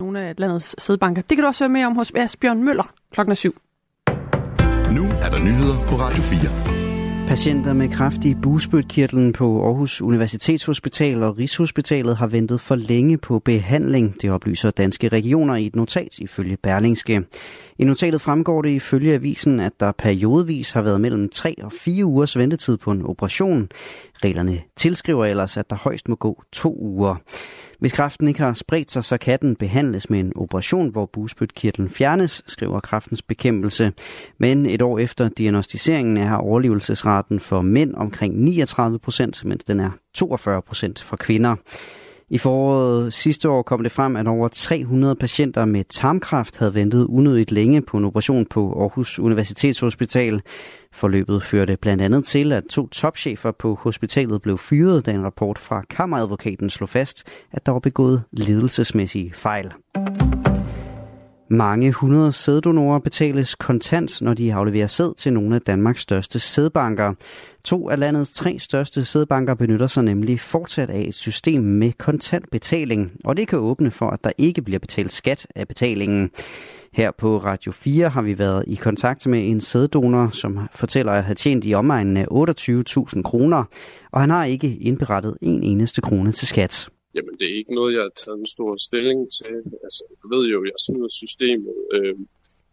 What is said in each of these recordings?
nogle af landets sædbanker. Det kan du også høre mere om hos Asbjørn Møller klokken 7. Nu er der nyheder på Radio 4. Patienter med kræft i bugspytkirtlen på Aarhus Universitetshospital og Rigshospitalet har ventet for længe på behandling. Det oplyser danske regioner i et notat ifølge Berlingske. I notatet fremgår det ifølge avisen, at der periodevis har været mellem 3 og 4 ugers ventetid på en operation. Reglerne tilskriver ellers, at der højst må gå to uger. Hvis kræften ikke har spredt sig, så kan den behandles med en operation, hvor bugspytkirtlen fjernes, skriver kræftens bekæmpelse. Men et år efter diagnostiseringen er overlevelsesraten for mænd omkring 39 procent, mens den er 42 procent for kvinder. I foråret sidste år kom det frem, at over 300 patienter med tarmkræft havde ventet unødigt længe på en operation på Aarhus Universitetshospital. Forløbet førte blandt andet til, at to topchefer på hospitalet blev fyret, da en rapport fra kammeradvokaten slog fast, at der var begået ledelsesmæssige fejl. Mange hundrede sæddonorer betales kontant, når de afleverer sæd til nogle af Danmarks største sædbanker. To af landets tre største sædbanker benytter sig nemlig fortsat af et system med kontantbetaling, og det kan åbne for, at der ikke bliver betalt skat af betalingen. Her på Radio 4 har vi været i kontakt med en sæddonor, som fortæller at have tjent i omegnen af 28.000 kroner, og han har ikke indberettet en eneste krone til skat. Jamen, det er ikke noget, jeg har taget en stor stilling til. Altså, jeg ved jo, jeg snyder systemet, øh,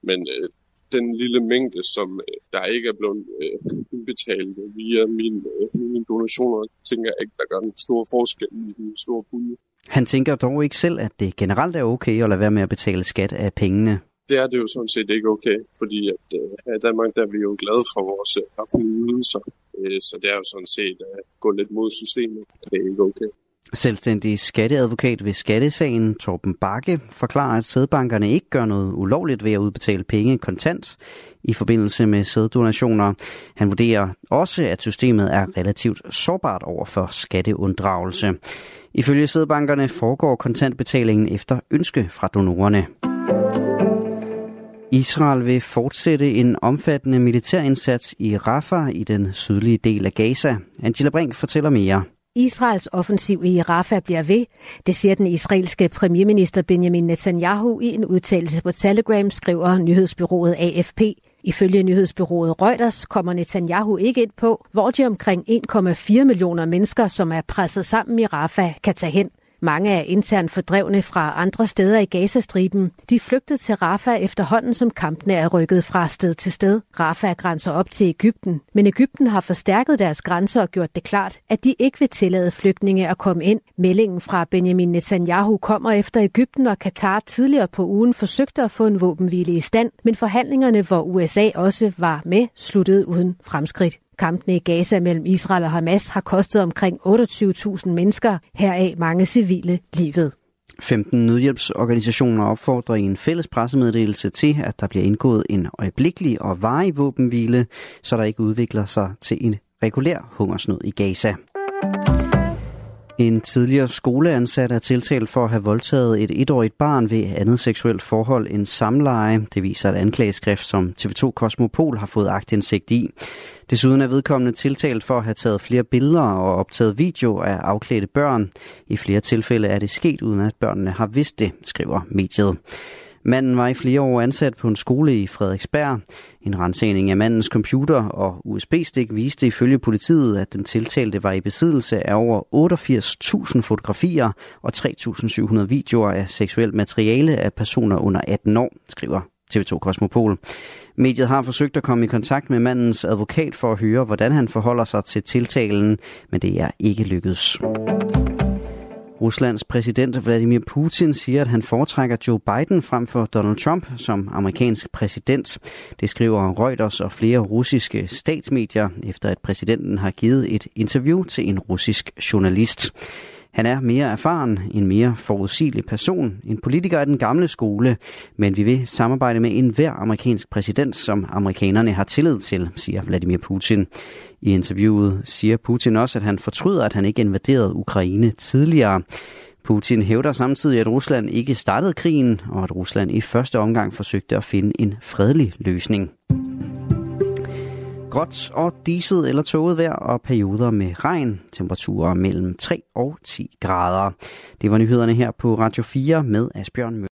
men øh, den lille mængde, som øh, der ikke er blevet øh, indbetalt via min, øh, mine donationer, tænker jeg ikke, der gør en stor forskel i den store pulje. Han tænker dog ikke selv, at det generelt er okay at lade være med at betale skat af pengene. Det er det jo sådan set ikke okay, fordi at, øh, her i Danmark der er vi jo glade for vores øh, offentlige ydelser, øh, så det er jo sådan set at gå lidt mod systemet, at det er ikke okay. Selvstændig skatteadvokat ved skattesagen Torben Bakke forklarer, at sædbankerne ikke gør noget ulovligt ved at udbetale penge kontant i forbindelse med sæddonationer. Han vurderer også, at systemet er relativt sårbart over for skatteunddragelse. Ifølge sædbankerne foregår kontantbetalingen efter ønske fra donorerne. Israel vil fortsætte en omfattende militærindsats i Rafah i den sydlige del af Gaza. Angela Brink fortæller mere. Israels offensiv i Rafah bliver ved. Det siger den israelske premierminister Benjamin Netanyahu i en udtalelse på Telegram, skriver nyhedsbyrået AFP. Ifølge nyhedsbyrået Reuters kommer Netanyahu ikke ind på, hvor de omkring 1,4 millioner mennesker, som er presset sammen i Rafah, kan tage hen. Mange er internt fordrevne fra andre steder i Gazastriben. De flygtede til Rafah efterhånden, som kampene er rykket fra sted til sted. Rafah grænser op til Ægypten, men Ægypten har forstærket deres grænser og gjort det klart, at de ikke vil tillade flygtninge at komme ind. Meldingen fra Benjamin Netanyahu kommer efter Ægypten og Katar tidligere på ugen forsøgte at få en våbenhvile i stand, men forhandlingerne, hvor USA også var med, sluttede uden fremskridt. Kampene i Gaza mellem Israel og Hamas har kostet omkring 28.000 mennesker, heraf mange civile, livet. 15 nødhjælpsorganisationer opfordrer i en fælles pressemeddelelse til, at der bliver indgået en øjeblikkelig og varig våbenhvile, så der ikke udvikler sig til en regulær hungersnød i Gaza. En tidligere skoleansat er tiltalt for at have voldtaget et etårigt barn ved andet seksuelt forhold end samleje. Det viser et anklageskrift, som TV2 Kosmopol har fået agtindsigt i. Desuden er vedkommende tiltalt for at have taget flere billeder og optaget video af afklædte børn. I flere tilfælde er det sket, uden at børnene har vidst det, skriver mediet. Manden var i flere år ansat på en skole i Frederiksberg. En rensagning af mandens computer og USB-stik viste ifølge politiet, at den tiltalte var i besiddelse af over 88.000 fotografier og 3.700 videoer af seksuelt materiale af personer under 18 år, skriver TV2 Kosmopol. Mediet har forsøgt at komme i kontakt med mandens advokat for at høre, hvordan han forholder sig til tiltalen, men det er ikke lykkedes. Ruslands præsident Vladimir Putin siger, at han foretrækker Joe Biden frem for Donald Trump som amerikansk præsident. Det skriver Reuters og flere russiske statsmedier, efter at præsidenten har givet et interview til en russisk journalist. Han er mere erfaren, en mere forudsigelig person, en politiker af den gamle skole, men vi vil samarbejde med enhver amerikansk præsident, som amerikanerne har tillid til, siger Vladimir Putin. I interviewet siger Putin også, at han fortryder, at han ikke invaderede Ukraine tidligere. Putin hævder samtidig, at Rusland ikke startede krigen, og at Rusland i første omgang forsøgte at finde en fredelig løsning. Gråt og diset eller tåget vejr og perioder med regn. Temperaturer mellem 3 og 10 grader. Det var nyhederne her på Radio 4 med Asbjørn Møller.